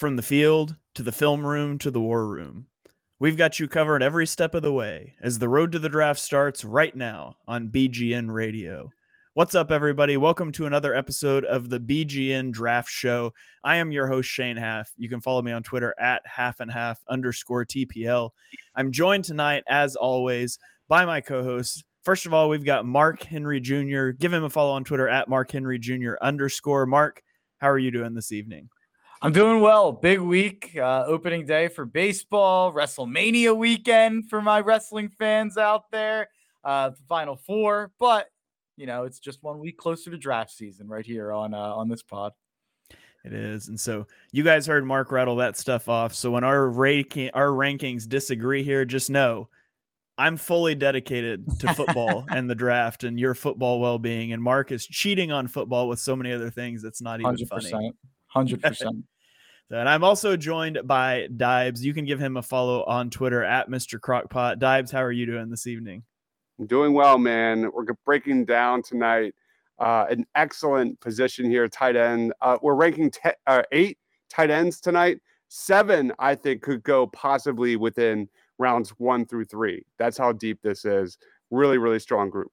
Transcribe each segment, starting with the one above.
From the field to the film room to the war room, we've got you covered every step of the way as the road to the draft starts right now on BGN Radio. What's up, everybody? Welcome to another episode of the BGN Draft Show. I am your host, Shane Haff. You can follow me on Twitter at half and half underscore TPL. I'm joined tonight, as always, by my co hosts. First of all, we've got Mark Henry Jr. Give him a follow on Twitter at Mark Henry Jr. underscore. Mark, how are you doing this evening? I'm doing well. Big week, uh, opening day for baseball, WrestleMania weekend for my wrestling fans out there, uh, Final Four. But you know, it's just one week closer to draft season right here on uh, on this pod. It is, and so you guys heard Mark rattle that stuff off. So when our ranking our rankings disagree here, just know I'm fully dedicated to football and the draft and your football well being. And Mark is cheating on football with so many other things that's not even 100%, funny. Hundred percent. And I'm also joined by Deibs. You can give him a follow on Twitter at Mr. Crockpot. Deibs, how are you doing this evening? I'm doing well, man. We're breaking down tonight uh, an excellent position here, tight end. Uh, we're ranking te- uh, eight tight ends tonight. Seven, I think, could go possibly within rounds one through three. That's how deep this is. Really, really strong group.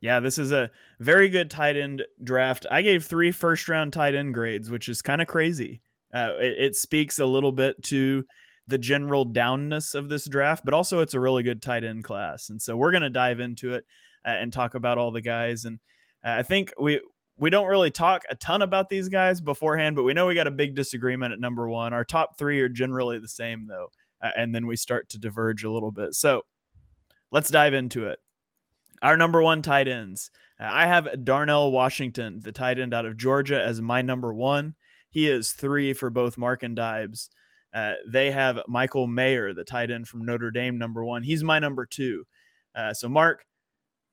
Yeah, this is a very good tight end draft. I gave three first round tight end grades, which is kind of crazy. Uh, it, it, speaks a little bit to the general downness of this draft, but also it's a really good tight end class. And so we're going to dive into it uh, and talk about all the guys. And uh, I think we we don't really talk a ton about these guys beforehand, but we know we got a big disagreement at number one. Our top three are generally the same though, uh, and then we start to diverge a little bit. So let's dive into it. Our number one tight ends. I have Darnell Washington, the tight end out of Georgia, as my number one. He is three for both Mark and Deibs. Uh, they have Michael Mayer, the tight end from Notre Dame, number one. He's my number two. Uh, so, Mark,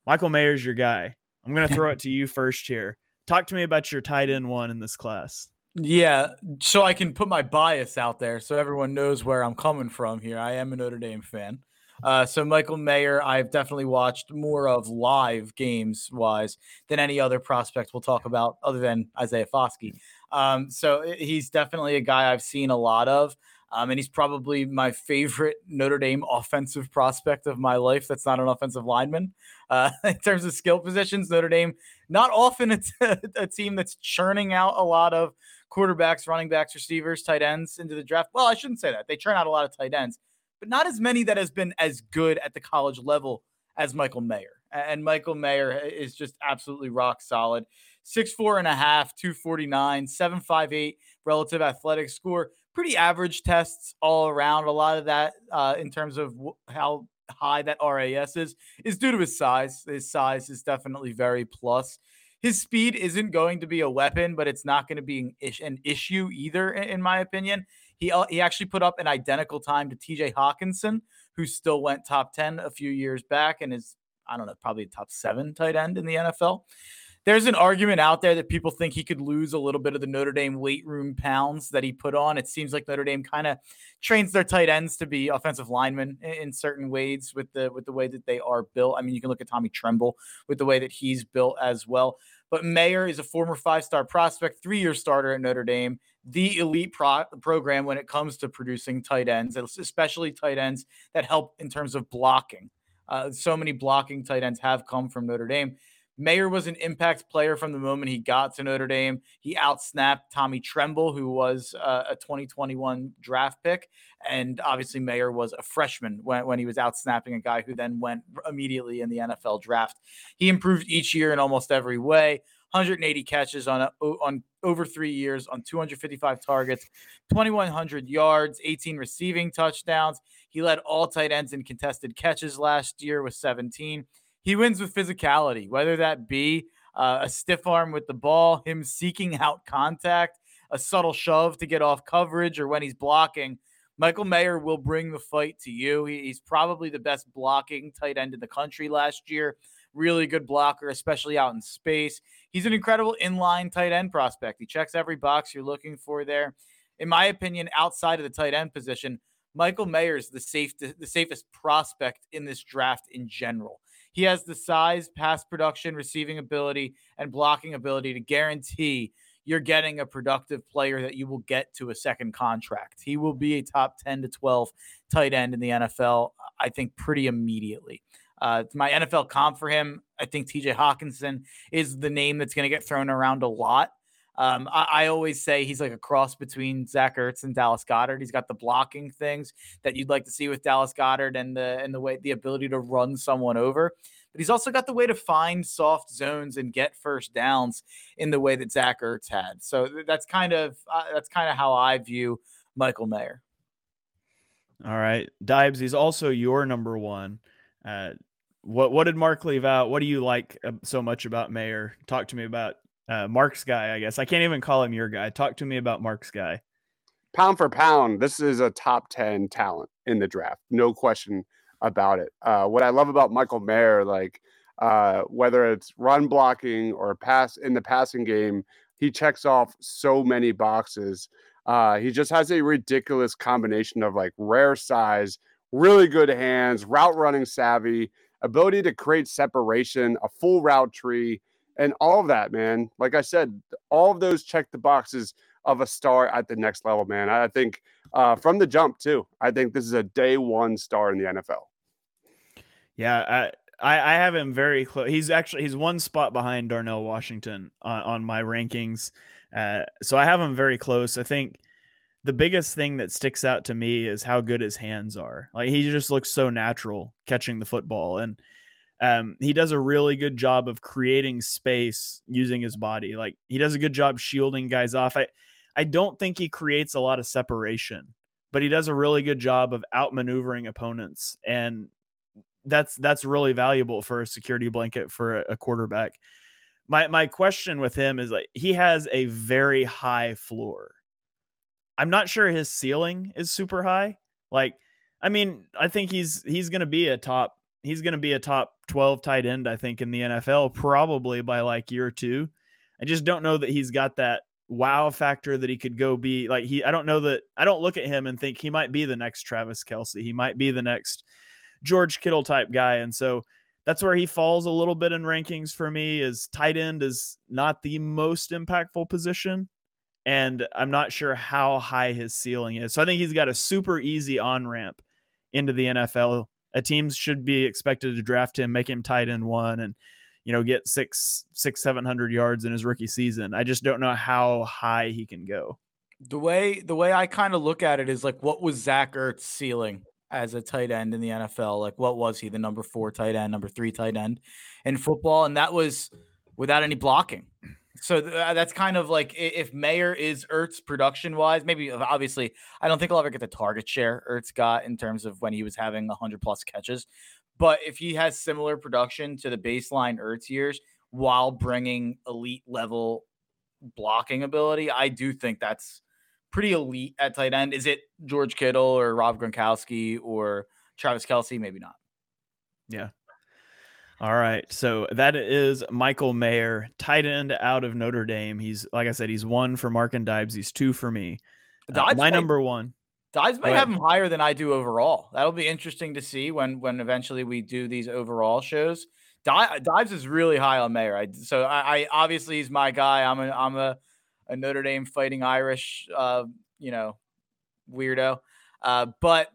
Michael Mayer's your guy. I'm going to throw it to you first here. Talk to me about your tight end one in this class. Yeah, so I can put my bias out there so everyone knows where I'm coming from here. I am a Notre Dame fan. Uh, so Michael Mayer, I've definitely watched more of live games wise than any other prospect we'll talk about other than Isaiah Foskey. Um, so he's definitely a guy I've seen a lot of. Um, and he's probably my favorite Notre Dame offensive prospect of my life. That's not an offensive lineman. Uh, in terms of skill positions, Notre Dame, not often it's a, a team that's churning out a lot of quarterbacks, running backs, receivers, tight ends into the draft. Well, I shouldn't say that. They churn out a lot of tight ends, but not as many that has been as good at the college level as Michael Mayer. And Michael Mayer is just absolutely rock solid. Six four and a half, 249, 758 relative athletic score. Pretty average tests all around. A lot of that uh, in terms of how high that RAS is is due to his size. His size is definitely very plus. His speed isn't going to be a weapon, but it's not going to be an, ish- an issue either, in my opinion. He uh, he actually put up an identical time to T.J. Hockenson, who still went top ten a few years back and is I don't know probably top seven tight end in the NFL there's an argument out there that people think he could lose a little bit of the Notre Dame weight room pounds that he put on. It seems like Notre Dame kind of trains their tight ends to be offensive linemen in, certain ways with the with the way that they are built. I mean, you can look at Tommy Tremble with the way that he's built as well. But Mayer is a former five-star prospect, three-year starter at Notre Dame, the elite pro- program when it comes to producing tight ends, especially tight ends that help in terms of blocking. Uh, so many blocking tight ends have come from Notre Dame. Mayer was an impact player from the moment he got to Notre Dame. He outsnapped Tommy Tremble, who was uh, a 2021 draft pick. And obviously, Mayer was a freshman when, when he was outsnapping a guy who then went immediately in the NFL draft. He improved each year in almost every way. 180 catches on a, on over three years on 255 targets, 2,100 yards, 18 receiving touchdowns. He led all tight ends in contested catches last year with 17 he wins with physicality, whether that be uh, a stiff arm with the ball, him seeking out contact, a subtle shove to get off coverage, or when he's blocking. Michael Mayer will bring the fight to you. He's probably the best blocking tight end in the country last year. Really good blocker, especially out in space. He's an incredible inline tight end prospect. He checks every box you're looking for there. In my opinion, outside of the tight end position, Michael Mayer is the safe the safest prospect in this draft in general. He has the size, pass production, receiving ability, and blocking ability to guarantee you're getting a productive player that you will get to a second contract. He will be a top 10 to 12 tight end in the NFL, I think, pretty immediately. Uh, my NFL comp for him, I think TJ Hockenson is the name that's going to get thrown around a lot. Um, I, I, always say he's like a cross between Zach Ertz and Dallas Goedert. He's got the blocking things that you'd like to see with Dallas Goedert and the and the way the ability to run someone over. But he's also got the way to find soft zones and get first downs in the way that Zach Ertz had. So that's kind of uh, that's kind of how I view Michael Mayer. All right, Deibs. He's also your number one. Uh, what what did Mark leave out? What do you like uh, so much about Mayer? Talk to me about uh, Mark's guy. I guess I can't even call him your guy. Talk to me about Mark's guy. Pound for pound, this is a top ten talent in the draft, no question about it. Uh, what I love about Michael Mayer, like uh, whether it's run blocking or pass in the passing game, he checks off so many boxes. Uh, he just has a ridiculous combination of like rare size, really good hands, route running savvy, ability to create separation, a full route tree, and all of that, man. Like I said, all of those check the boxes of a star at the next level, man. I think uh, from the jump too. I think this is a day one star in the NFL. Yeah, I I, have him very close. He's actually he's one spot behind Darnell Washington on, on my rankings, uh, so I have him very close. I think the biggest thing that sticks out to me is how good his hands are. Like he just looks so natural catching the football, and um, he does a really good job of creating space using his body. Like he does a good job shielding guys off. I I don't think he creates a lot of separation, but he does a really good job of outmaneuvering opponents, and that's that's really valuable for a security blanket for a, a quarterback. My my question with him is like he has a very high floor I'm not sure his ceiling is super high. Like, I mean, I think he's he's going to be a top he's going to be a top 12 tight end I think in the NFL probably by like year 2. I just don't know that he's got that wow factor that he could go be like he I don't know that I don't look at him and think he might be the next Travis Kelce. He might be the next George Kittle type guy and so that's where he falls a little bit in rankings for me is tight end is not the most impactful position and I'm not sure how high his ceiling is. So I think he's got a super easy on ramp into the NFL. A team should be expected to draft him, make him tight end one, and you know get six, six, seven hundred yards in his rookie season. I just don't know how high he can go. The way the way I kind of look at it is like, what was Zach Ertz ceiling as a tight end in the NFL? Like, what was he? The number four tight end, number three tight end in football, and that was without any blocking. So uh, that's kind of like if Mayer is Ertz production wise, maybe uh, obviously I don't think I'll ever get the target share Ertz got in terms of when he was having 100 plus catches. But if he has similar production to the baseline Ertz years while bringing elite level blocking ability, I do think that's pretty elite at tight end. Is it George Kittle or Rob Gronkowski or Travis Kelce? Maybe not. Yeah, all right. So that is Michael Mayer, tight end out of Notre Dame. He's like I said, he's one for Mark and Deibs. He's two for me. Uh, my number one. Deibs might have him higher than I do overall. That'll be interesting to see when when eventually we do these overall shows. Deibs is really high on Mayer. I, so I, I, obviously he's my guy. I'm a I'm a, a Notre Dame fighting Irish, uh, you know, weirdo. Uh, but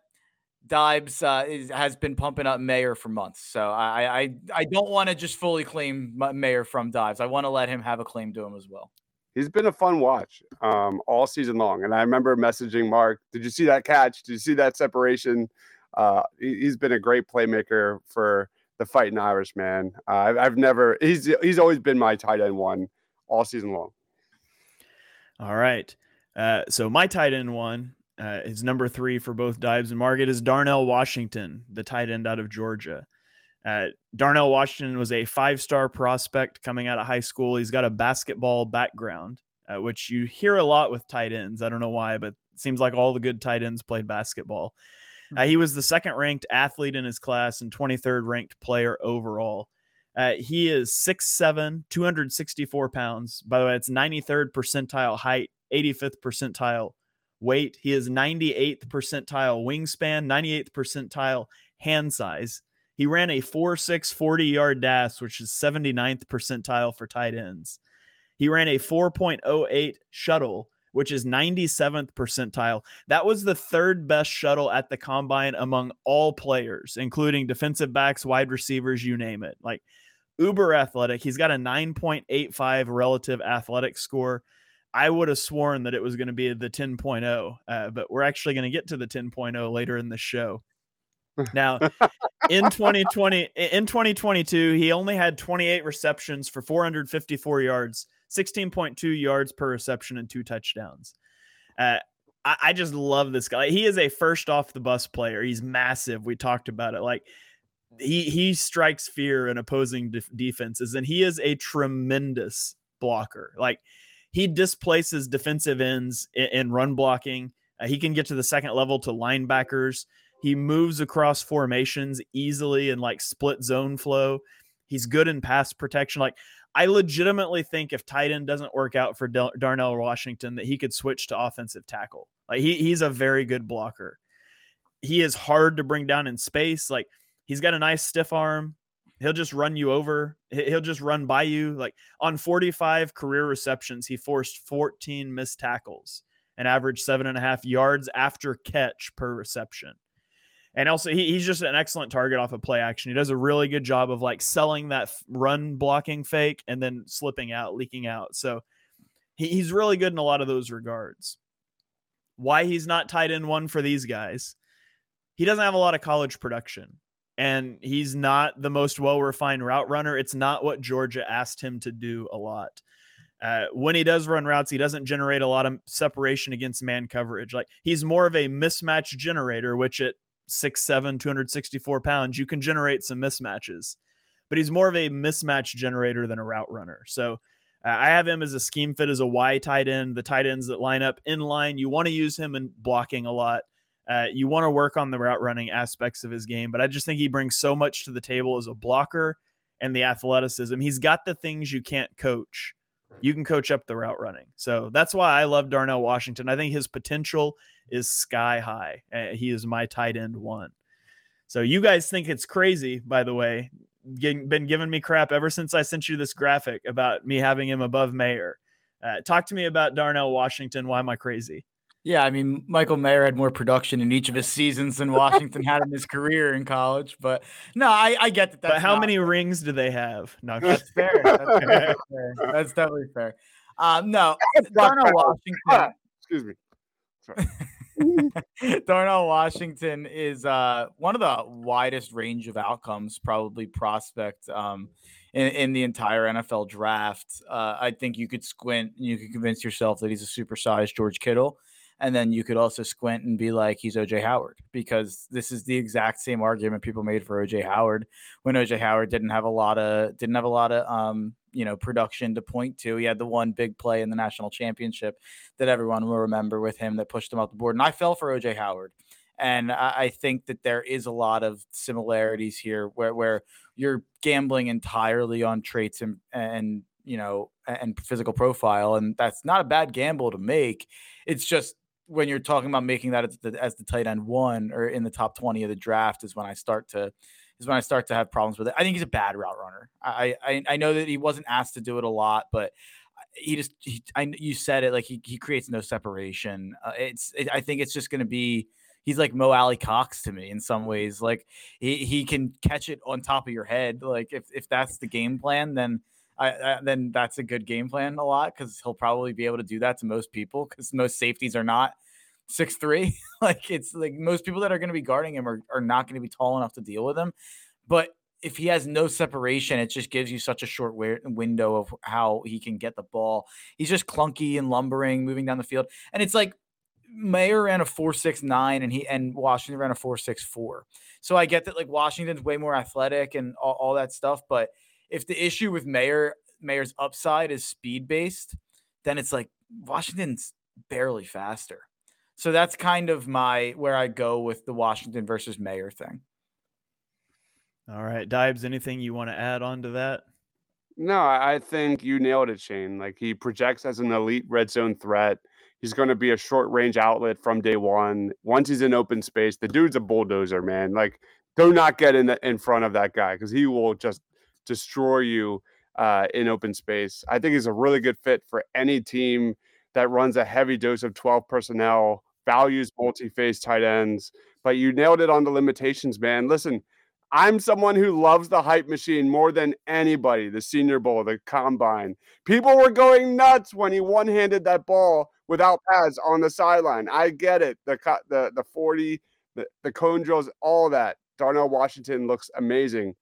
Deibs uh, is, has been pumping up Mayer for months, so I I I don't want to just fully claim Mayer from Deibs. I want to let him have a claim to him as well. He's been a fun watch um, all season long, and I remember messaging Mark. Did you see that catch? Did you see that separation? Uh, he, has been a great playmaker for the fighting Irish man. Uh, I've, I've never he's he's always been my tight end one all season long. All right. Uh, so my tight end one uh, his number three for both Deibs and Market is Darnell Washington, the tight end out of Georgia. Uh, Darnell Washington was a five star prospect coming out of high school. He's got a basketball background, uh, which you hear a lot with tight ends. I don't know why, but it seems like all the good tight ends played basketball. Uh, he was the second ranked athlete in his class and 23rd ranked player overall. Uh, he is 6'7, 264 pounds. By the way, it's 93rd percentile height, 85th percentile weight. He is 98th percentile wingspan, 98th percentile hand size. He ran a 4 6 40 yard dash, which is 79th percentile for tight ends. He ran a 4.08 shuttle, which is 97th percentile. That was the third best shuttle at the combine among all players, including defensive backs, wide receivers, you name it. Like uber athletic. He's got a 9.85 relative athletic score. I would have sworn that it was going to be the 10.0, uh, but we're actually going to get to the 10.0 later in the show. Now, in 2020, in 2022, he only had 28 receptions for 454 yards, 16.2 yards per reception, and two touchdowns. Uh, I, I just love this guy. He is a first off the bus player. He's massive. We talked about it. Like he he strikes fear in opposing def- defenses, and he is a tremendous blocker. Like he displaces defensive ends in, in run blocking. Uh, he can get to the second level to linebackers. He moves across formations easily and like split zone flow. He's good in pass protection. Like I legitimately think if tight end doesn't work out for Del- Darnell Washington, that he could switch to offensive tackle. Like he, he's a very good blocker. He is hard to bring down in space. Like he's got a nice stiff arm. He'll just run you over. He'll just run by you. Like on 45 career receptions, he forced 14 missed tackles and averaged seven and a half yards after catch per reception. And also, he, he's just an excellent target off of play action. He does a really good job of like selling that run blocking fake and then slipping out, leaking out. So he, he's really good in a lot of those regards. Why he's not tight end one for these guys, he doesn't have a lot of college production and he's not the most well refined route runner. It's not what Georgia asked him to do a lot. Uh, when he does run routes, he doesn't generate a lot of separation against man coverage. Like he's more of a mismatch generator, which at 6'7, 264 pounds, you can generate some mismatches, but he's more of a mismatch generator than a route runner. So uh, I have him as a scheme fit as a Y tight end, the tight ends that line up in line. You want to use him in blocking a lot. Uh, you want to work on the route running aspects of his game, but I just think he brings so much to the table as a blocker and the athleticism. He's got the things you can't coach. You can coach up the route running. So that's why I love Darnell Washington. I think his potential is sky high. Uh, he is my tight end one. So you guys think it's crazy, by the way, getting, been giving me crap ever since I sent you this graphic about me having him above Mayer. Uh, talk to me about Darnell Washington. Why am I crazy? Yeah, I mean, Michael Mayer had more production in each of his seasons than Washington had in his career in college. But no, I, I get that. but how many fair. rings do they have? No, that's fair. That's, fair. that's definitely fair. Um, no, Darnell Washington. Excuse me. Darnell Washington is uh, one of the widest range of outcomes, probably prospect um, in, in, the entire NFL draft. Uh, I think you could squint and you could convince yourself that he's a supersized George Kittle. And then you could also squint and be like, he's OJ Howard, because this is the exact same argument people made for OJ Howard when OJ Howard didn't have a lot of didn't have a lot of um, you know, production to point to. He had the one big play in the national championship that everyone will remember with him that pushed him off the board. And I fell for OJ Howard. And I, I think that there is a lot of similarities here where where you're gambling entirely on traits and and you know and physical profile and that's not a bad gamble to make it's just when you're talking about making that as the, as the tight end one or in the top 20 of the draft is when I start to is when I start to have problems with it. I think he's a bad route runner. I I, I know that he wasn't asked to do it a lot, but he just he, I you said it like he he creates no separation. Uh, it's it, I think it's just going to be he's like Mo Alie-Cox to me in some ways. Like he he can catch it on top of your head. Like if if that's the game plan, then I, I, then that's a good game plan a lot because he'll probably be able to do that to most people because most safeties are not six three. like it's like most people that are going to be guarding him are, are not going to be tall enough to deal with him. But if he has no separation, it just gives you such a short window of how he can get the ball. He's just clunky and lumbering, moving down the field, and it's like Mayer ran a four six nine, and he and Washington ran a four six four. So I get that like Washington's way more athletic and all, all that stuff, but if the issue with Mayer Mayer's upside is speed based, then it's like Washington's barely faster. So that's kind of my where I go with the Washington versus Mayer thing. All right, Deibs, anything you want to add on to that? No, I think you nailed it, Shane. Like he projects as an elite red zone threat. He's going to be a short range outlet from day one. Once he's in open space, the dude's a bulldozer, man. Like, do not get in the, in front of that guy because he will just destroy you uh, in open space. I think he's a really good fit for any team that runs a heavy dose of 12 personnel, values multi phase tight ends. But you nailed it on the limitations, man. Listen, I'm someone who loves the hype machine more than anybody, the Senior Bowl, the combine. People were going nuts when he one handed that ball without pads on the sideline. I get it. The, the, the 40, the, the cone drills, all that. Darnell Washington looks amazing.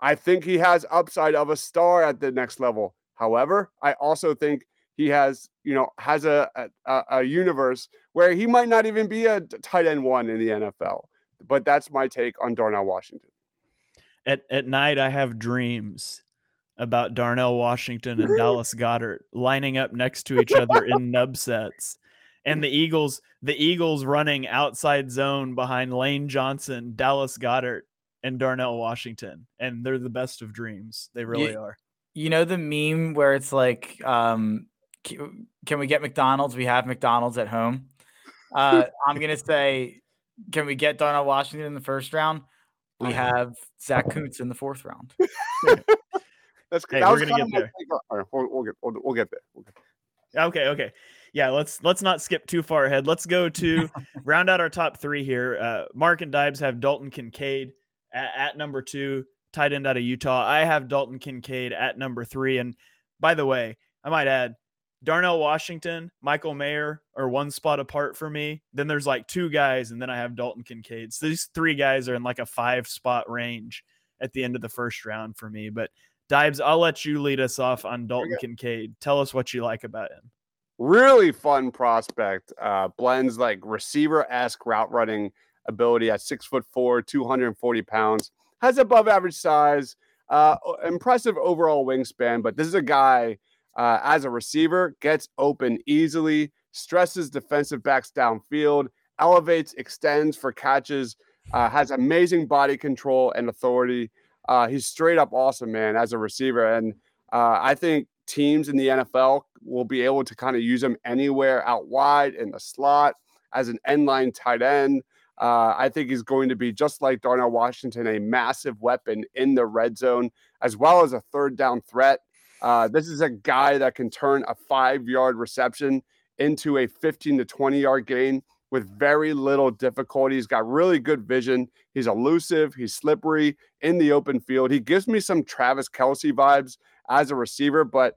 I think he has upside of a star at the next level. However, I also think he has, you know, has a, a, a universe where he might not even be a tight end one in the NFL. But that's my take on Darnell Washington. At at night, I have dreams about Darnell Washington and Dallas Goedert lining up next to each other in nub sets. And the Eagles, the Eagles running outside zone behind Lane Johnson, Dallas Goedert, and Darnell Washington. And they're the best of dreams. They really you, are. You know the meme where it's like, um, can we get McDonald's? We have McDonald's at home. Uh, I'm gonna say, can we get Darnell Washington in the first round? We have Zack Kuntz in the fourth round. That's hey, that we're gonna get there. we'll, we'll, get we'll, we'll get there. We'll get there. Okay, okay, yeah. Let's let's not skip too far ahead. Let's go to round out our top three here. Uh, Mark and Deibs have Dalton Kincaid at, at number two, tight end out of Utah. I have Dalton Kincaid at number three. And by the way, I might add Darnell Washington, Michael Mayer are one spot apart for me. Then there's like two guys, and then I have Dalton Kincaid. So these three guys are in like a five spot range at the end of the first round for me. But Deibs, I'll let you lead us off on Dalton Kincaid. Tell us what you like about him. Really fun prospect. Uh, blends like receiver esque route running ability at six foot four, 240 pounds, has above average size, uh, impressive overall wingspan. But this is a guy uh, as a receiver, gets open easily, stresses defensive backs downfield, elevates, extends for catches, uh, has amazing body control and authority. Uh, he's straight up awesome, man, as a receiver. And uh, I think teams in the NFL will be able to kind of use him anywhere out wide in the slot as an end line tight end. Uh, I think he's going to be just like Darnell Washington, a massive weapon in the red zone, as well as a third down threat. Uh, this is a guy that can turn a five yard reception into a 15 to 20 yard gain with very little difficulty. He's got really good vision. He's elusive. He's slippery in the open field. He gives me some Travis Kelce vibes as a receiver, but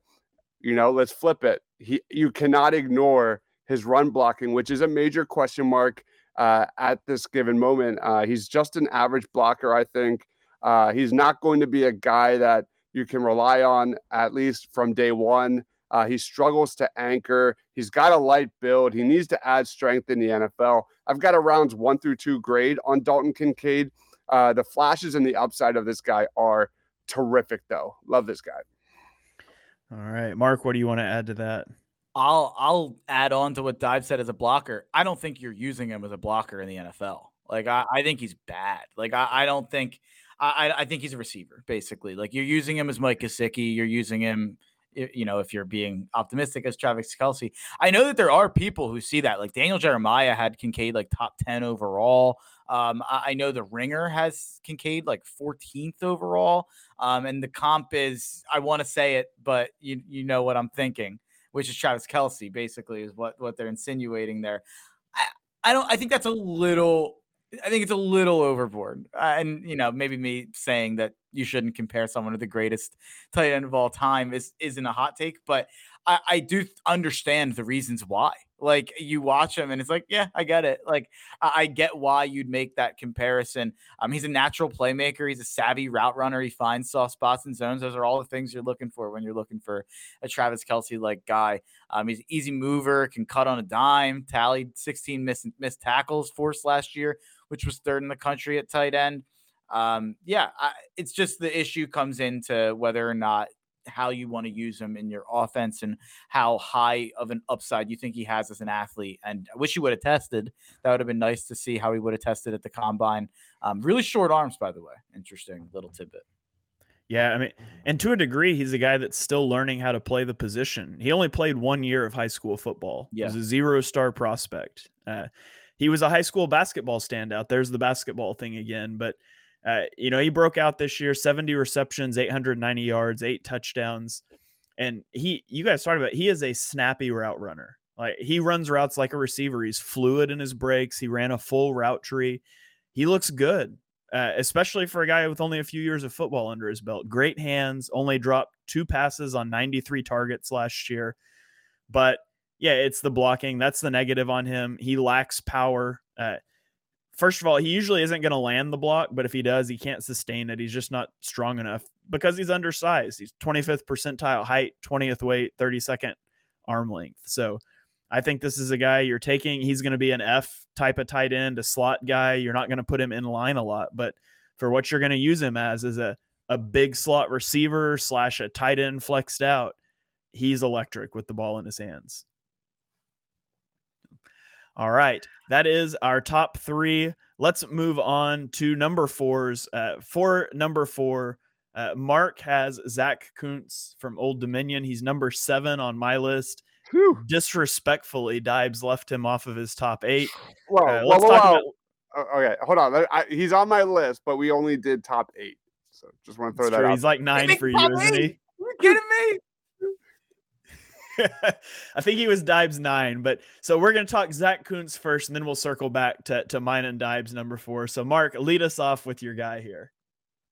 you know, let's flip it. He, you cannot ignore his run blocking, which is a major question mark uh, at this given moment. Uh, he's just an average blocker, I think. Uh, he's not going to be a guy that you can rely on at least from day one. Uh, he struggles to anchor. He's got a light build. He needs to add strength in the NFL. I've got a rounds one through two grade on Dalton Kincaid. Uh, the flashes and the upside of this guy are terrific, though. Love this guy. All right, Mark, what do you want to add to that? I'll I'll add on to what Dive said as a blocker. I don't think you're using him as a blocker in the NFL. Like I, I think he's bad. Like I, I don't think I, I think he's a receiver, basically. Like you're using him as Mike Gesicki, you're using him, you know, if you're being optimistic as Travis Kelce. I know that there are people who see that. Like Daniel Jeremiah had Kincaid like top 10 overall. Um, I, I know the ringer has Kincaid like 14th overall. Um, and the comp is, I want to say it, but you you know what I'm thinking, which is Travis Kelce, basically, is what what they're insinuating there. I, I don't I think that's a little I think it's a little overboard. Uh, and you know, maybe me saying that you shouldn't compare someone to the greatest tight end of all time is isn't a hot take, but I, I do understand the reasons why. Like you watch him and it's like, yeah, I get it. Like I, I get why you'd make that comparison. Um, he's a natural playmaker. He's a savvy route runner. He finds soft spots and zones. Those are all the things you're looking for when you're looking for a Travis Kelce like guy. Um, he's an easy mover, can cut on a dime. Tallied 16 missed missed tackles forced last year, which was third in the country at tight end. Um, yeah, I, it's just the issue comes into whether or not how you want to use him in your offense and how high of an upside you think he has as an athlete. And I wish he would have tested. That would have been nice to see how he would have tested at the combine. Um, really short arms, by the way. Interesting little tidbit. Yeah, I mean, and to a degree, he's a guy that's still learning how to play the position. He only played one year of high school football. Yeah. He was a zero star prospect. Uh, he was a high school basketball standout. There's the basketball thing again, but Uh, you know, he broke out this year, 70 receptions, 890 yards, eight touchdowns. And he, you guys talked about, he is a snappy route runner. Like he runs routes like a receiver. He's fluid in his breaks. He ran a full route tree. He looks good, uh, especially for a guy with only a few years of football under his belt. Great hands. Only dropped two passes on 93 targets last year. But yeah, it's the blocking. That's the negative on him. He lacks power. Uh, first of all, he usually isn't going to land the block, but if he does, he can't sustain it. He's just not strong enough because he's undersized. He's 25th percentile height, 20th weight, 32nd arm length. So I think this is a guy you're taking. He's going to be an F type of tight end, a slot guy. You're not going to put him in line a lot, but for what you're going to use him as is a a big slot receiver slash a tight end flexed out. He's electric with the ball in his hands. All right, that is our top three. Let's move on to number fours. Uh, for number four, uh, Mark has Zack Kuntz from Old Dominion. He's number seven on my list. Whew. Disrespectfully, Deibs left him off of his top eight. Whoa, uh, whoa, whoa, whoa. About- okay, hold on. I, he's on my list, but we only did top eight. So just want to throw that true. out. He's like nine for you, isn't he? Are you kidding me? I think he was Deibs nine, but so we're gonna talk Zack Kuntz first, and then we'll circle back to, to mine and Deibs number four. So Mark, lead us off with your guy here.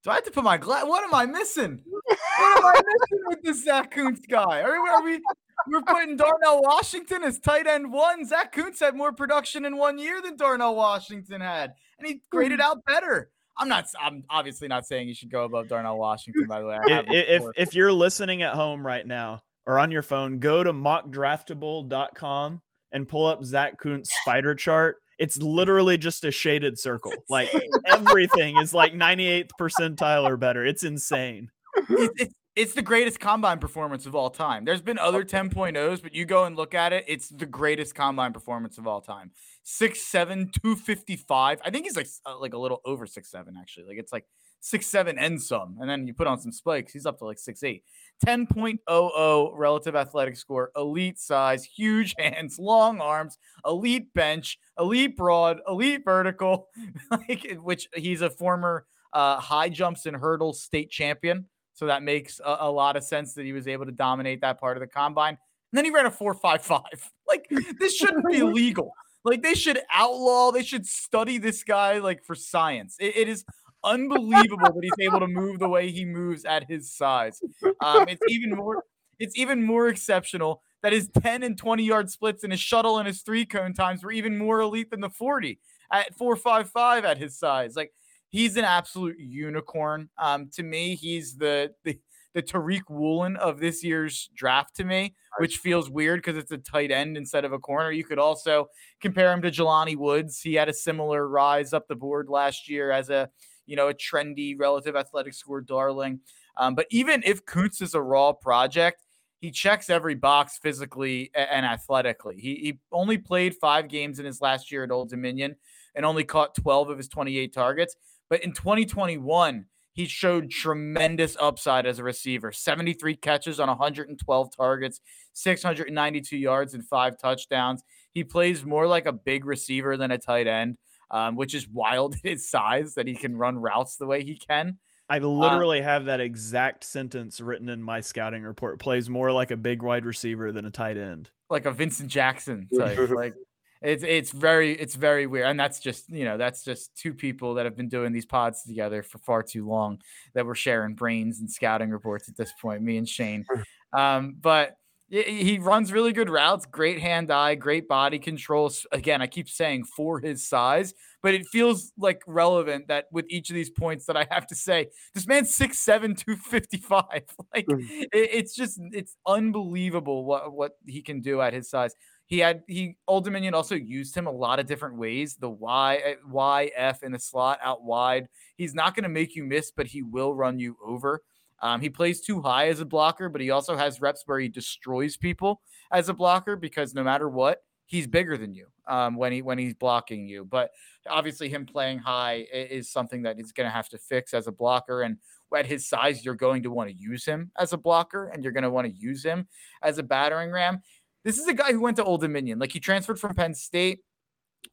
Do I have to put my glass? What am I missing? What am I missing with this Zack Kuntz guy? Are, are we we're putting Darnell Washington as tight end one? Zack Kuntz had more production in one year than Darnell Washington had, and he graded out better. I'm not. I'm obviously not saying you should go above Darnell Washington. By the way, if if you're listening at home right now or on your phone, go to mockdraftable.com and pull up Zack Kuntz spider chart. It's literally just a shaded circle. Like everything is like 98th percentile or better. It's insane. It's, it's the greatest combine performance of all time. There's been other 10.0s, but you go and look at it, it's the greatest combine performance of all time. Six seven, two fifty five. I think he's like uh, like a little over six seven actually. Like it's like six seven and some, and then you put on some spikes, he's up to like six eight. 10.00 relative athletic score, elite size, huge hands, long arms, elite bench, elite broad, elite vertical, like which he's a former uh, high jumps and hurdles state champion. So that makes a, a, lot of sense that he was able to dominate that part of the combine. And then he ran a 4.55. Like this shouldn't be legal. Like they should outlaw, they should study this guy like for science. it, it is unbelievable that he's able to move the way he moves at his size. Um, it's even more it's even more exceptional that his 10 and 20 yard splits and his shuttle and his three cone times were even more elite than the 40 at 455 at his size. Like he's an absolute unicorn. Um, to me, he's the the the Tariq Woolen of this year's draft to me, which feels weird because it's a tight end instead of a corner. You could also compare him to Jelani Woods. He had a similar rise up the board last year as a you know a trendy relative athletic score darling. Um, but even if Kuntz is a raw project, he checks every box physically and athletically. He, he only played five games in his last year at Old Dominion and only caught 12 of his 28 targets. But in 2021, he showed tremendous upside as a receiver 73 catches on 112 targets, 692 yards, and five touchdowns. He plays more like a big receiver than a tight end, um, which is wild his size that he can run routes the way he can. I uh literally have that exact sentence written in my scouting report. Plays more like a big wide receiver than a tight end. Like a Vincent Jackson type. like it's it's very it's very weird, and that's just you know that's just two people that have been doing these pods together for far too long that we're sharing brains and scouting reports at this point. Me and Shane, um, but he runs really good routes, great hand eye, great body control. Again, I keep saying for his size, but it feels like relevant that with each of these points that I have to say, this man's 6'7, 255. Like mm. it's just it's unbelievable what what he can do at his size. He had he Old Dominion also used him a lot of different ways. The Y eh, Y F in the slot out wide. He's not going to make you miss, but he will run you over. Um, he plays too high as a blocker, but he also has reps where he destroys people as a blocker because no matter what, he's bigger than you um, when he when he's blocking you. But obviously, him playing high is something that he's going to have to fix as a blocker. And at his size, you're going to want to use him as a blocker, and you're going to want to use him as a battering ram. This is a guy who went to Old Dominion. Like he transferred from Penn State,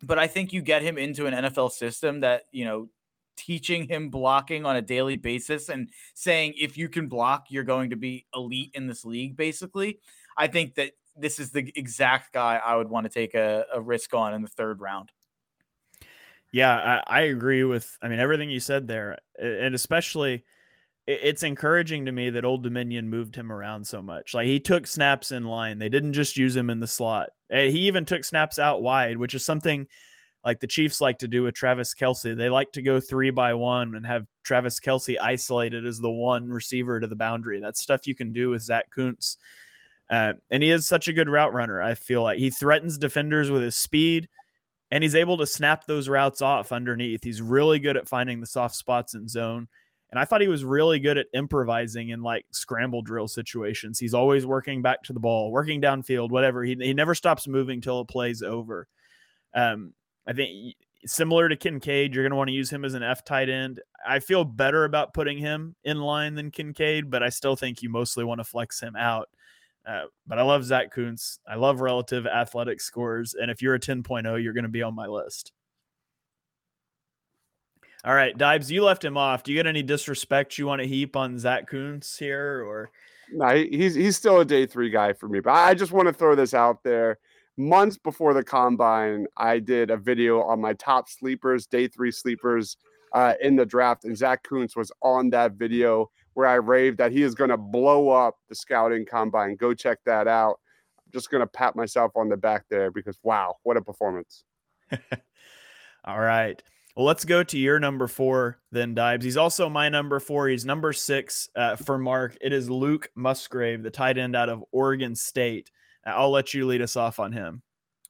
but I think you get him into an NFL system that, you know, teaching him blocking on a daily basis and saying if you can block, you're going to be elite in this league, basically. I think that this is the exact guy I would want to take a, a risk on in the third round. Yeah, I, I, agree with I mean everything you said there. And especially it's encouraging to me that Old Dominion moved him around so much. Like he took snaps in line. They didn't just use him in the slot. Eh, he even took snaps out wide, which is something like the Chiefs like to do with Travis Kelce. They like to go three by one and have Travis Kelce isolated as the one receiver to the boundary. That's stuff you can do with Zack Kuntz. Uh, and he is such a good route runner. I feel like he threatens defenders with his speed and he's able to snap those routes off underneath. He's really good at finding the soft spots in zone. And I thought he was really good at improvising in like scramble drill situations. He's always working back to the ball, working downfield, whatever. He, he never stops moving till a play's over. Um, I think similar to Kincaid, you're going to want to use him as an F tight end. I feel better about putting him in line than Kincaid, but I still think you mostly want to flex him out. Uh, but I love Zack Kuntz. I love relative athletic scores. And if you're a 10.0, you're going to be on my list. All right, Deibs, you left him off. Do you get any disrespect you want to heap on Zack Kuntz here or? No, he's he's still a day three guy for me. But I just want to throw this out there months before the combine, I did a video on my top sleepers, day three sleepers uh, in the draft, and Zack Kuntz was on that video where I raved that he is going to blow up the scouting combine. Go check that out. I'm just going to pat myself on the back there because wow, what a performance! All right. Well, let's go to your number four then, Deibs. He's also my number four. He's number six uh, for Mark. It is Luke Musgrave, the tight end out of Oregon State. I'll let you lead us off on him.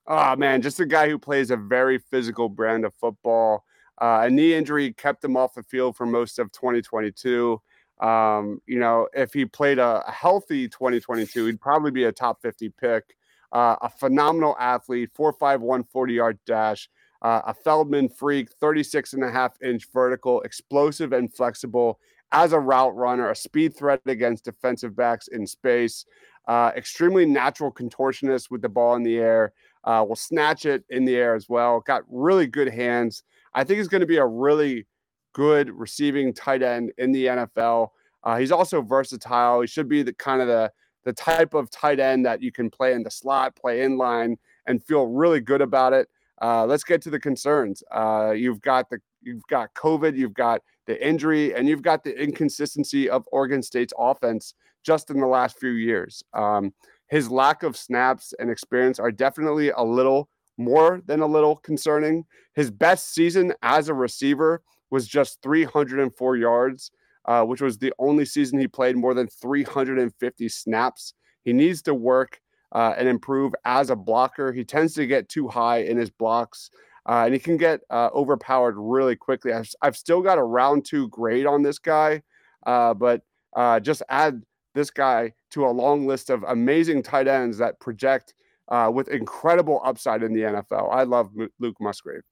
Oh man, just a guy who plays a very physical brand of football. Uh, a knee injury kept him off the field for most of 2022. Um, you know, if he played a, healthy 2022, he'd probably be a top 50 pick. Uh, a phenomenal athlete, 4'5", 40 yard dash, uh, a Feldman freak, 36 and a half inch vertical, explosive and flexible as a route runner, a speed threat against defensive backs in space. Uh, extremely natural contortionist with the ball in the air. Uh, will snatch it in the air as well. Got really good hands. I think he's going to be a really good receiving tight end in the NFL. Uh, he's also versatile. He should be the kind of the the type of tight end that you can play in the slot, play in line, and feel really good about it. Uh, let's get to the concerns. Uh, you've got the you've got COVID, you've got the injury, and you've got the inconsistency of Oregon State's offense just in the last few years. Um, his lack of snaps and experience are definitely a little more than a little concerning. His best season as a receiver was just 304 yards, uh, which was the only season he played more than 350 snaps. He needs to work uh, and improve as a blocker. He tends to get too high in his blocks. Uh, and he can get uh, overpowered really quickly. I've, I've, still got a round two grade on this guy, uh, but uh, just add this guy to a long list of amazing tight ends that project uh, with incredible upside in the NFL. I love M- Luke Musgrave.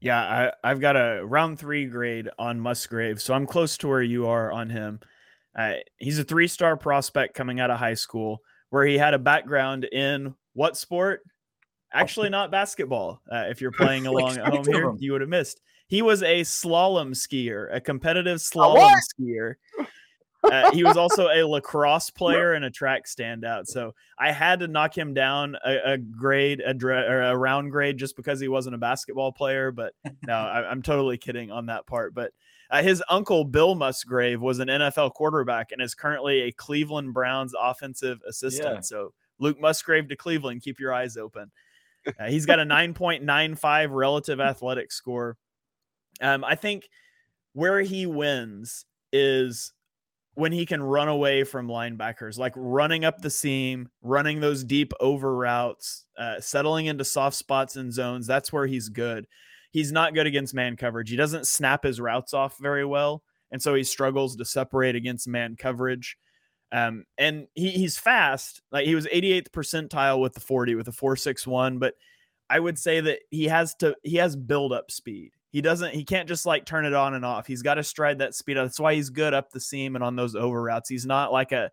Yeah, I, have got a round three grade on Musgrave, so I'm close to where you are on him. Uh, he's a three star prospect coming out of high school where he had a background in what sport? Actually, not basketball. Uh, if you're playing along at home here, you would have missed. He was a slalom skier, a competitive slalom skier. Uh, he was also a lacrosse player and a track standout. So I had to knock him down a, a grade, a, or a round grade, just because he wasn't a basketball player. But no, I, am totally kidding on that part. But uh, his uncle Bill Musgrave was an NFL quarterback and is currently a Cleveland Browns offensive assistant. Yeah. So Luke Musgrave to Cleveland, keep your eyes open. Uh, he's got a 9.95 relative athletic score. Um, I think where he wins is when he can run away from linebackers, like running up the seam, running those deep over routes, uh, settling into soft spots and zones. That's where he's good. He's not good against man coverage. He doesn't snap his routes off very well. And so he struggles to separate against man coverage. Um, and he, he's fast. Like he was 88th percentile with the 40 with a 461, but I would say that he has to he has build up speed. He doesn't he can't just like turn it on and off. He's got to stride that speed. That's why he's good up the seam and on those over routes. He's not like a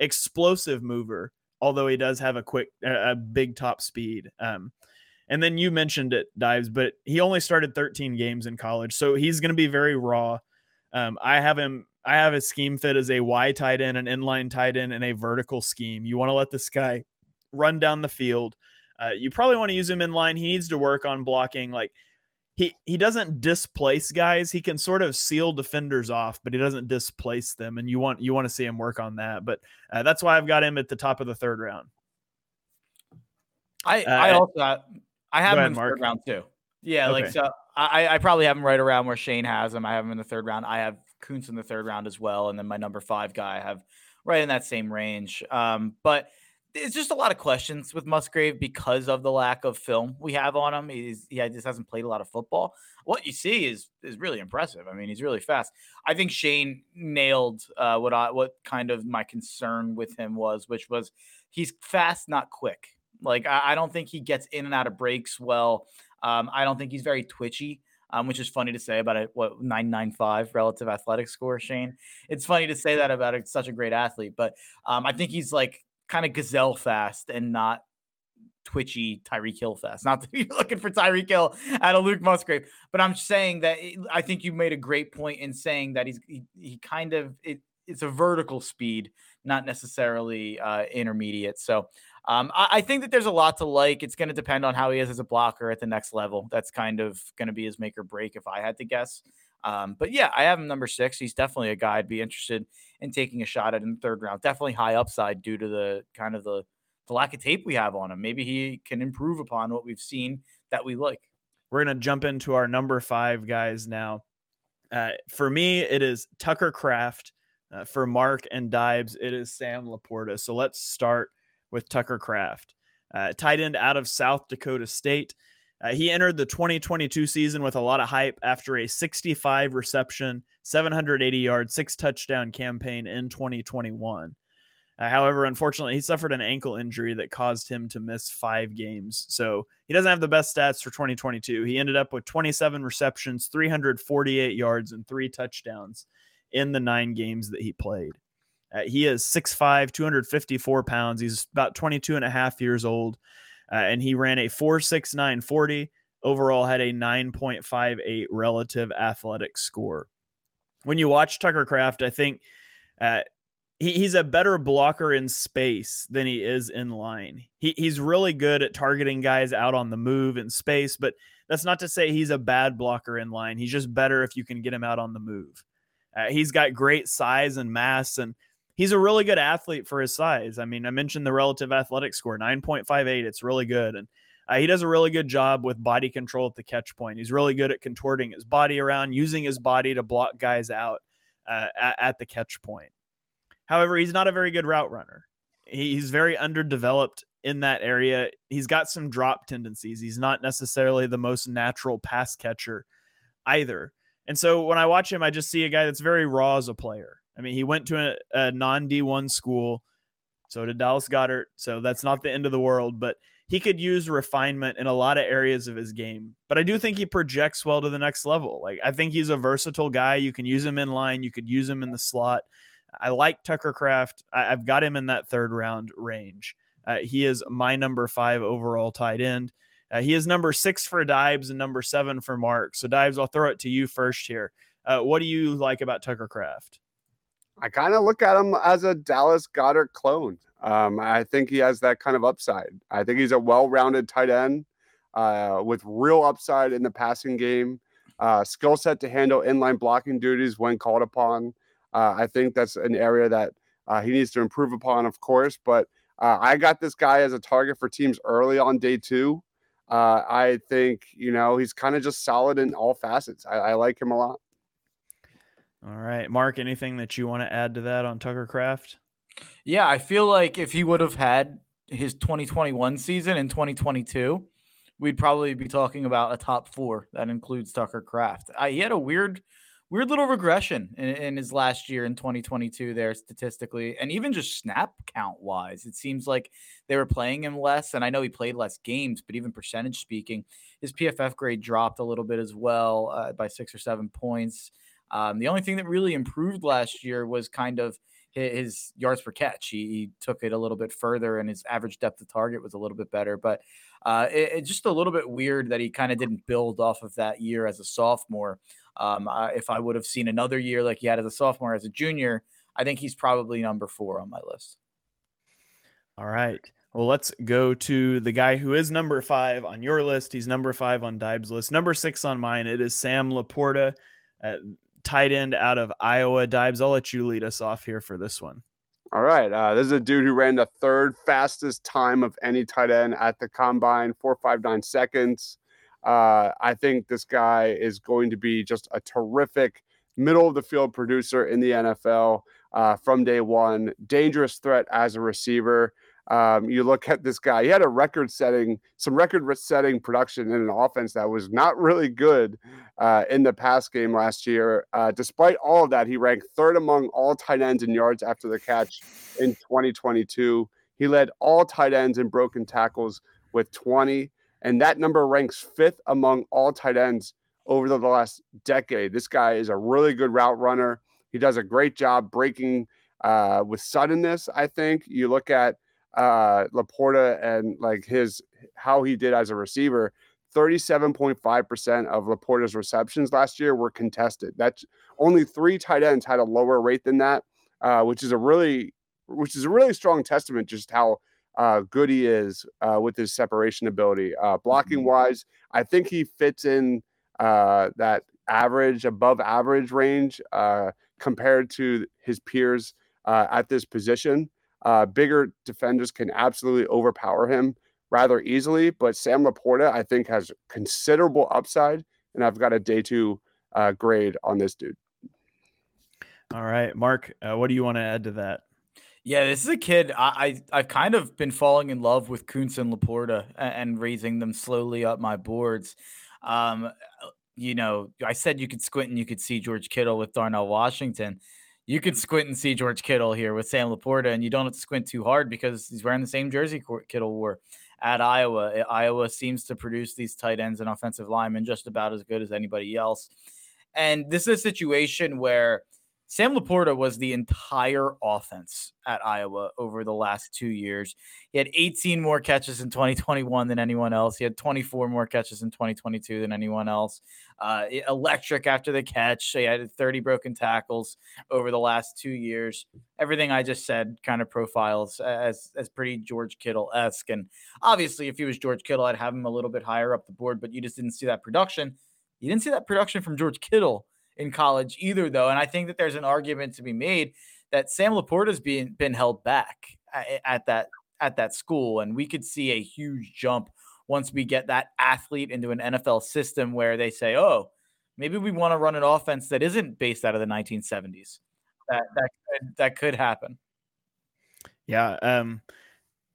explosive mover, although he does have a quick a big top speed. Um, And then you mentioned it, Deibs, but he only started 13 games in college, so he's going to be very raw. Um, I have him. I have a scheme fit as a Y tight end, an inline tight end, and a vertical scheme. You want to let this guy run down the field. Uh, you probably want to use him in line. He needs to work on blocking. Like he he doesn't displace guys. He can sort of seal defenders off, but he doesn't displace them. And you want you want to see him work on that. But uh, that's why I've got him at the top of the third round. I uh, I also I have him in the third round too. Yeah, okay. like so I, I probably have him right around where Shane has him. I have him in the third round. I have Kuntz in the third round as well. And then my number five guy I have right in that same range. Um, but it's just a lot of questions with Musgrave because of the lack of film we have on him. He's, he just hasn't played a lot of football. What you see is is really impressive. I mean, he's really fast. I think Shane nailed uh, what I what kind of my concern with him was, which was he's fast, not quick. Like I, I don't think he gets in and out of breaks well. Um, I don't think he's very twitchy. Um, which is funny to say about a what 995 relative athletic score, Shane. It's funny to say that about a, such a great athlete, but um, I think he's like kind of gazelle fast and not twitchy Tyreek Hill fast. Not that you're looking for Tyreek Hill out of Luke Musgrave, but I'm saying that it, I think you made a great point in saying that he's he, he kind of it, it's a vertical speed, not necessarily uh, intermediate. So um, I, I, think that there's a lot to like. It's going to depend on how he is as a blocker at the next level. That's kind of going to be his make or break, if I had to guess. Um, but yeah, I have him number six. He's definitely a guy I'd be interested in taking a shot at in the third round. Definitely high upside due to the kind of the, the lack of tape we have on him. Maybe he can improve upon what we've seen that we like. We're going to jump into our number five guys now. Uh, for me, it is Tucker Kraft. Uh, for Mark and Deibs, it is Sam LaPorta. So let's start with Tucker Kraft, Uh, tight end out of South Dakota State. Uh, he entered the 2022 season with a lot of hype after a 65 reception, 780 yard, six touchdown campaign in 2021. Uh, however, unfortunately, he suffered an ankle injury that caused him to miss five games. So he doesn't have the best stats for 2022. He ended up with 27 receptions, 348 yards, and three touchdowns in the nine games that he played. Uh, he is 6'5, 254 pounds. He's about 22 and a half years old. Uh, and he ran a 4.6940 Overall, had a 9.58 relative athletic score. When you watch Tucker Kraft, I think uh, he, he's a better blocker in space than he is in line. He, he's really good at targeting guys out on the move in space, but that's not to say he's a bad blocker in line. He's just better if you can get him out on the move. Uh, he's got great size and mass, and he's a really good athlete for his size. I mean, I mentioned the relative athletic score, 9.58. It's really good. And uh, he does a really good job with body control at the catch point. He's really good at contorting his body around, using his body to block guys out uh, at, at, the catch point. However, he's not a very good route runner. He's very underdeveloped in that area. He's got some drop tendencies. He's not necessarily the most natural pass catcher either. And so when I watch him, I just see a guy that's very raw as a player. I mean, he went to a, a non D1 school. So did Dallas Goedert. So that's not the end of the world, but he could use refinement in a lot of areas of his game. But I do think he projects well to the next level. Like I think he's a versatile guy. You can use him in line, you could use him in the slot. I like Tucker Kraft. I, have got him in that third round range. Uh, he is my number five overall tight end. Uh, he is number six for Deibs and number seven for Mark. So Deibs, I'll throw it to you first here. Uh, what do you like about Tucker Kraft? I kind of look at him as a Dallas Goedert clone. Um, I think he has that kind of upside. I think he's a well-rounded tight end uh, with real upside in the passing game, uh, skill set to handle inline blocking duties when called upon. Uh, I think that's an area that uh, he needs to improve upon, of course. But uh, I got this guy as a target for teams early on day two. Uh, I think you know he's kind of just solid in all facets. I, I like him a lot. All right, Mark. Anything that you want to add to that on Tucker Kraft? Yeah, I feel like if he would have had his 2021 season in 2022, we'd probably be talking about a top four that includes Tucker Kraft. I, he had a weird, weird little regression in, in, his last year in 2022 there statistically, and even just snap count wise, it seems like they were playing him less. And I know he played less games, but even percentage speaking, his PFF grade dropped a little bit as well uh, by six or seven points. Um, the only thing that really improved last year was kind of his yards per catch. He, he, took it a little bit further, and his average depth of target was a little bit better. But uh, it, it's just a little bit weird that he kind of didn't build off of that year as a sophomore. Um, uh, if I would have seen another year like he had as a sophomore, as a junior, I think he's probably number four on my list. All right. Well, let's go to the guy who is number five on your list. He's number five on Deibs' list. Number six on mine. It is Sam LaPorta, uh, tight end out of Iowa. Deibs, I'll let you lead us off here for this one. All right. Uh, this is a dude who ran the third fastest time of any tight end at the combine, four five nine seconds. Uh, I think this guy is going to be just a terrific middle of the field producer in the NFL uh, from day one. Dangerous threat as a receiver. Um, you look at this guy, he had a record setting, some record setting production in an offense that was not really good uh, in the pass game last year. Uh, despite all of that, he ranked third among all tight ends in yards after the catch in 2022. He led all tight ends in broken tackles with 20, and that number ranks fifth among all tight ends over the last decade. This guy is a really good route runner. He does a great job breaking uh, with suddenness. I think you look at uh, LaPorta and like his how he did as a receiver. 37.5% of LaPorta's receptions last year were contested. That's only three tight ends had a lower rate than that, uh, which is a really which is a really strong testament just how uh, good he is uh, with his separation ability. Uh, blocking mm-hmm. wise, I think he fits in uh, that average, above average range uh, compared to his peers uh, at this position. Uh, bigger defenders can absolutely overpower him rather easily, but Sam LaPorta, I think, has considerable upside, and I've got a day two uh, grade on this dude. All right, Mark, uh, what do you want to add to that? Yeah, this is a kid. I, I have kind of been falling in love with Kuntz and LaPorta and, and raising them slowly up my boards. Um, you know, I said you could squint and you could see George Kittle with Darnell Washington you could squint and see George Kittle here with Sam LaPorta, and you don't have to squint too hard because he's wearing the same jersey Kittle wore at Iowa. Iowa seems to produce these tight ends and offensive linemen just about as good as anybody else. And this is a situation where Sam LaPorta was the entire offense at Iowa over the last two years. He had 18 more catches in 2021 than anyone else. He had 24 more catches in 2022 than anyone else. Uh, electric after the catch. He had 30 broken tackles over the last two years. Everything I just said kind of profiles as as pretty George Kittle esque. And obviously, if he was George Kittle, I'd have him a little bit higher up the board. But you just didn't see that production. You didn't see that production from George Kittle in college either, though. And I think that there's an argument to be made that Sam LaPorta's being been held back at, at that at that school, and we could see a huge jump once we get that athlete into an NFL system where they say, "Oh, maybe we want to run an offense that isn't based out of the 1970s." That that could, that could happen. Yeah, um,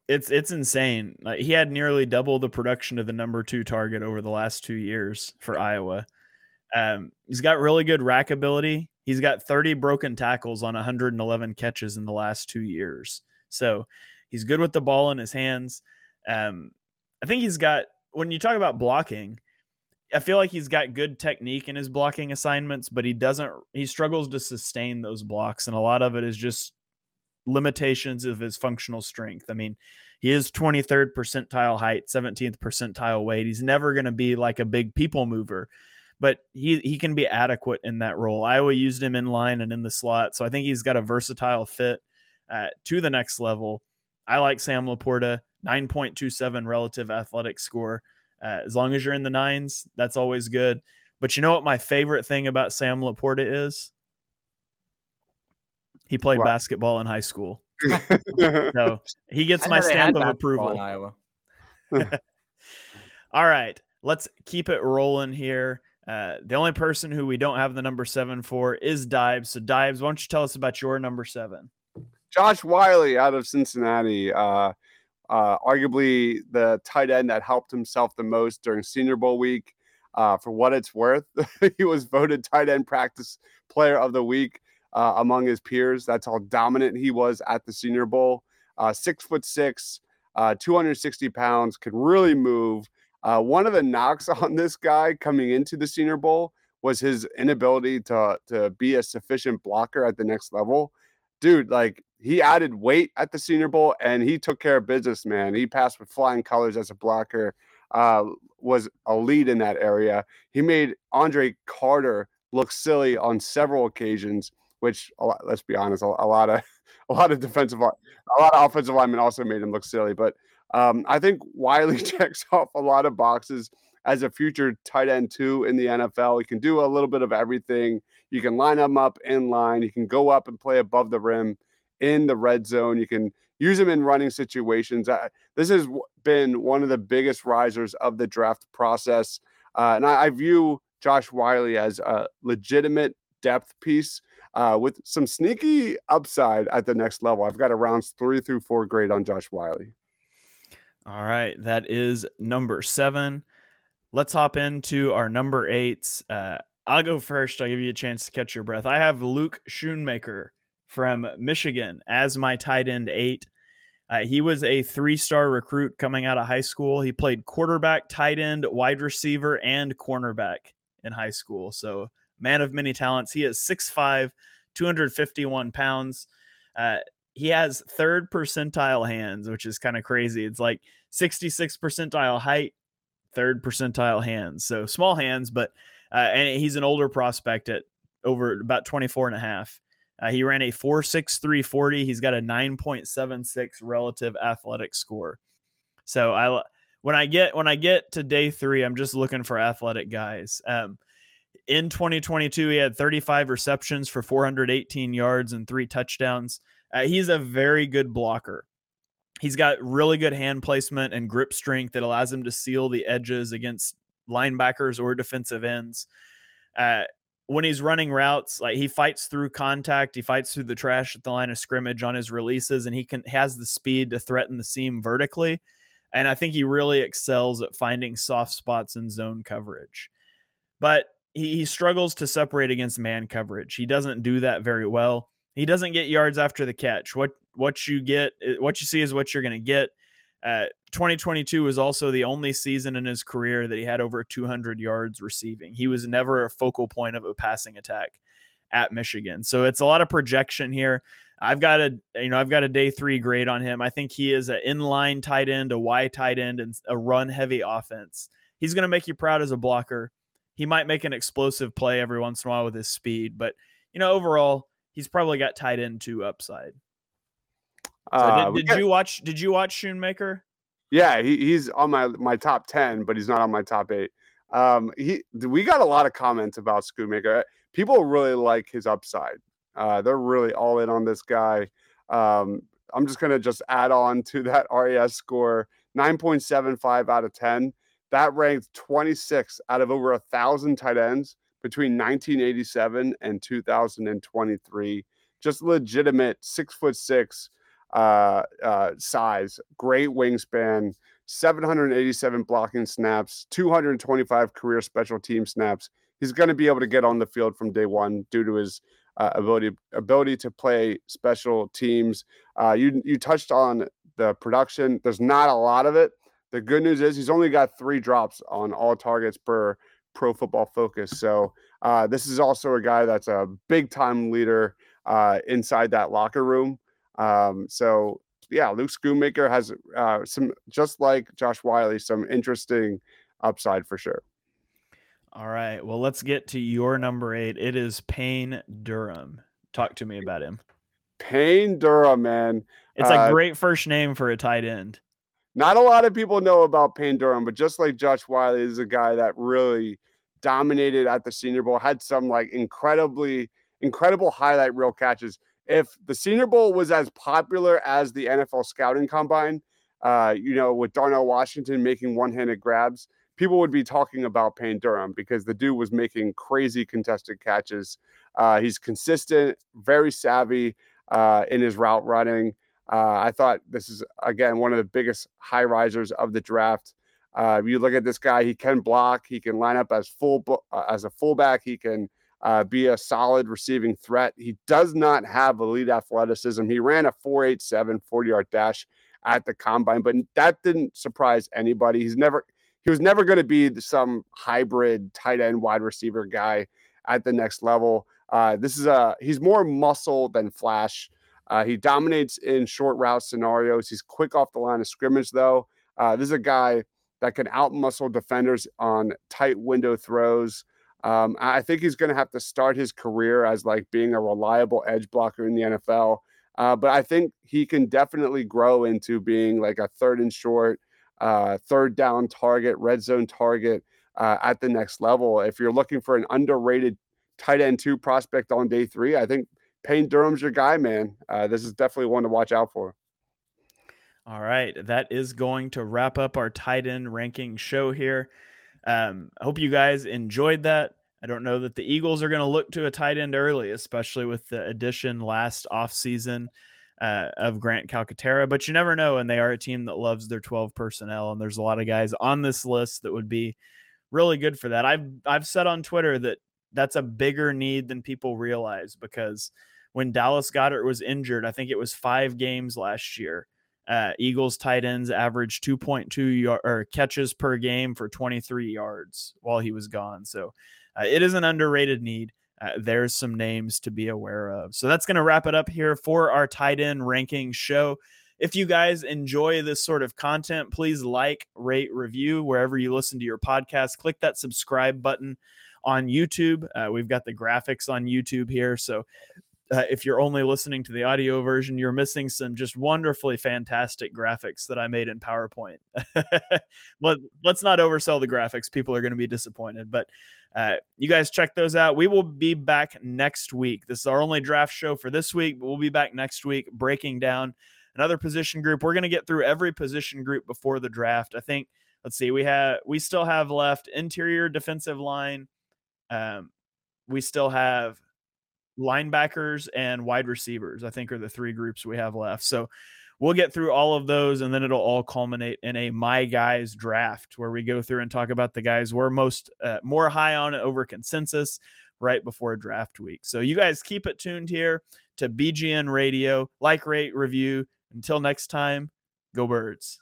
it's it's insane. Like he had nearly double the production of the number two target over the last two years for Iowa. Um, he's got really good rack ability. He's got 30 broken tackles on 111 catches in the last two years. So he's good with the ball in his hands. Um, I think he's got, when you talk about blocking, I feel like he's got good technique in his blocking assignments, but he doesn't, he struggles to sustain those blocks. And a lot of it is just limitations of his functional strength. I mean, he is 23rd percentile height, 17th percentile weight. He's never going to be like a big people mover but he he can be adequate in that role. Iowa used him in line and in the slot, so I think he's got a versatile fit uh, to the next level. I like Sam LaPorta, 9.27 relative athletic score. Uh, as long as you're in the nines, that's always good. But you know what my favorite thing about Sam LaPorta is? He played what? basketball in high school. so he gets my stamp of approval. Iowa. All right, let's keep it rolling here. Uh, the only person who we don't have the number seven for is Deibs. So, Deibs, why don't you tell us about your number seven? Josh Whyle out of Cincinnati. Uh, uh, arguably the tight end that helped himself the most during Senior Bowl week. Uh, for what it's worth, he was voted tight end practice player of the week uh, among his peers. That's how dominant he was at the Senior Bowl. Six foot six, 260 pounds, could really move. Uh, one of the knocks on this guy coming into the Senior Bowl was his inability to to be a sufficient blocker at the next level. dude, like he added weight at the Senior Bowl and he took care of business, man. He passed with flying colors as a blocker, uh, was a lead in that area. He made Andre Carter look silly on several occasions, which let's be honest, a, a lot of a lot of defensive, a lot of offensive linemen also made him look silly. But um, I think Whyle checks off a lot of boxes as a future tight end two in the NFL. He can do a little bit of everything. You can line him up in line. You can go up and play above the rim in the red zone. You can use him in running situations. Uh, this has been one of the biggest risers of the draft process. Uh, and I, I, view Josh Whyle as a legitimate depth piece uh, with some sneaky upside at the next level. I've got a rounds three through four grade on Josh Whyle. All right. That is number seven. Let's hop into our number eights. Uh, I'll go first. I'll give you a chance to catch your breath. I have Luke Schoonmaker from Michigan as my tight end eight. Uh, he was a three star recruit coming out of high school. He played quarterback, tight end, wide receiver, and cornerback in high school. So, man of many talents. He is 6'5, 251 pounds. Uh, he has third percentile hands, which is kind of crazy. It's like 66 percentile height, third percentile hands. So small hands, but uh, and he's an older prospect at over about 24 and a half. Uh, he ran a 4.6340. He's got a 9.76 relative athletic score. So I when I get when I get to day three, I'm just looking for athletic guys. Um, in 2022, he had 35 receptions for 418 yards and three touchdowns. Uh, he's a very good blocker. He's got really good hand placement and grip strength that allows him to seal the edges against linebackers or defensive ends. Uh, when he's running routes, like he fights through contact, he fights through the trash at the line of scrimmage on his releases, and he can has the speed to threaten the seam vertically. And I think he really excels at finding soft spots in zone coverage. But he, he struggles to separate against man coverage. He doesn't do that very well. He doesn't get yards after the catch. What what you get, eh, what you see is what you're going to get. Uh, 2022 was also the only season in his career that he had over 200 yards receiving. He was never a focal point of a passing attack at Michigan. So it's a lot of projection here. I've got a you know I've got a day three grade on him. I think he is an inline tight end, a Y tight end, and a run heavy offense. He's going to make you proud as a blocker. He might make an explosive play every once in a while with his speed, but you know overall he's probably got tight end two upside. So uh, did, did you watch? Did you watch Schoonmaker? Yeah, he, he's on my my top ten, but he's not on my top eight. Um, he we got a lot of comments about Schoonmaker. People really like his upside. Uh, they're really all in on this guy. Um, I'm just gonna just add on to that RAS score, 9.75 out of 10. That ranked 26 out of over a thousand tight ends between 1987 and 2023. Just legitimate six foot six uh, uh, size, great wingspan, 787 blocking snaps, 225 career special team snaps. He's going to be able to get on the field from day one due to his uh, ability ability to play special teams. Uh, you you touched on the production. There's not a lot of it. The good news is he's only got three drops on all targets per Pro Football Focus. So uh, this is also a guy that's a big time leader uh, inside that locker room. Um, so yeah, Luke Schoonmaker has uh, some, just like Josh Whyle, some interesting upside for sure. All right. Well, let's get to your number eight. It is Payne Durham. Talk to me about him. Payne Durham, man. It's a uh, great first name for a tight end. Not a lot of people know about Payne Durham, but just like Josh Whyle is a guy that really dominated at the Senior Bowl, had some like incredibly, incredible highlight reel catches if the Senior Bowl was as popular as the NFL scouting combine, uh, you know, with Darnell Washington making one handed grabs, people would be talking about Payne Durham because the dude was making crazy contested catches. Uh, he's consistent, very savvy uh, in his route running. Uh, I thought this is, again, one of the biggest high risers of the draft. Uh, you look at this guy, he can block, he can line up as full uh, as a fullback, he can uh, be a solid receiving threat. He does not have elite athleticism. He ran a 4.87 40 yard dash at the combine, but that didn't surprise anybody. He's never he was never going to be some hybrid tight end wide receiver guy at the next level. Uh, this is a he's more muscle than flash. Uh, he dominates in short route scenarios. He's quick off the line of scrimmage, though. Uh, this is a guy that can outmuscle defenders on tight window throws. Um, I think he's going to have to start his career as like being a reliable edge blocker in the NFL. Uh, but I think he can definitely grow into being like a third and short, uh, third down target, red zone target uh, at the next level. If you're looking for an underrated tight end two prospect on day three, I think Payne Durham's your guy, man. Uh, this is definitely one to watch out for. All right, that is going to wrap up our tight end ranking show here. Um, I hope you guys enjoyed that. I don't know that the Eagles are going to look to a tight end early, especially with the addition last offseason uh, of Grant Calcaterra, but you never know. And they are a team that loves their 12 personnel. And there's a lot of guys on this list that would be really good for that. I've, I've said on Twitter that that's a bigger need than people realize because when Dallas Goedert was injured, I think it was five games last year. Uh, Eagles tight ends averaged 2.2 yard, or catches per game for 23 yards while he was gone. So uh, it is an underrated need. Uh, there's some names to be aware of. So that's going to wrap it up here for our tight end ranking show. If you guys enjoy this sort of content, please like, rate, review wherever you listen to your podcast. Click that subscribe button on YouTube. Uh, we've got the graphics on YouTube here. So uh, if you're only listening to the audio version, you're missing some just wonderfully fantastic graphics that I made in PowerPoint. Let, let's not oversell the graphics. People are going to be disappointed, but uh, you guys check those out. We will be back next week. This is our only draft show for this week, but we'll be back next week breaking down another position group. We're going to get through every position group before the draft. I think, let's see, we have, we still have left interior defensive line. Um, we still have linebackers and wide receivers, I think are the three groups we have left. So we'll get through all of those and then it'll all culminate in a my guys draft where we go through and talk about the guys we're most uh, more high on over consensus right before draft week. So you guys keep it tuned here to BGN Radio, like, rate, review. Until next time, go birds.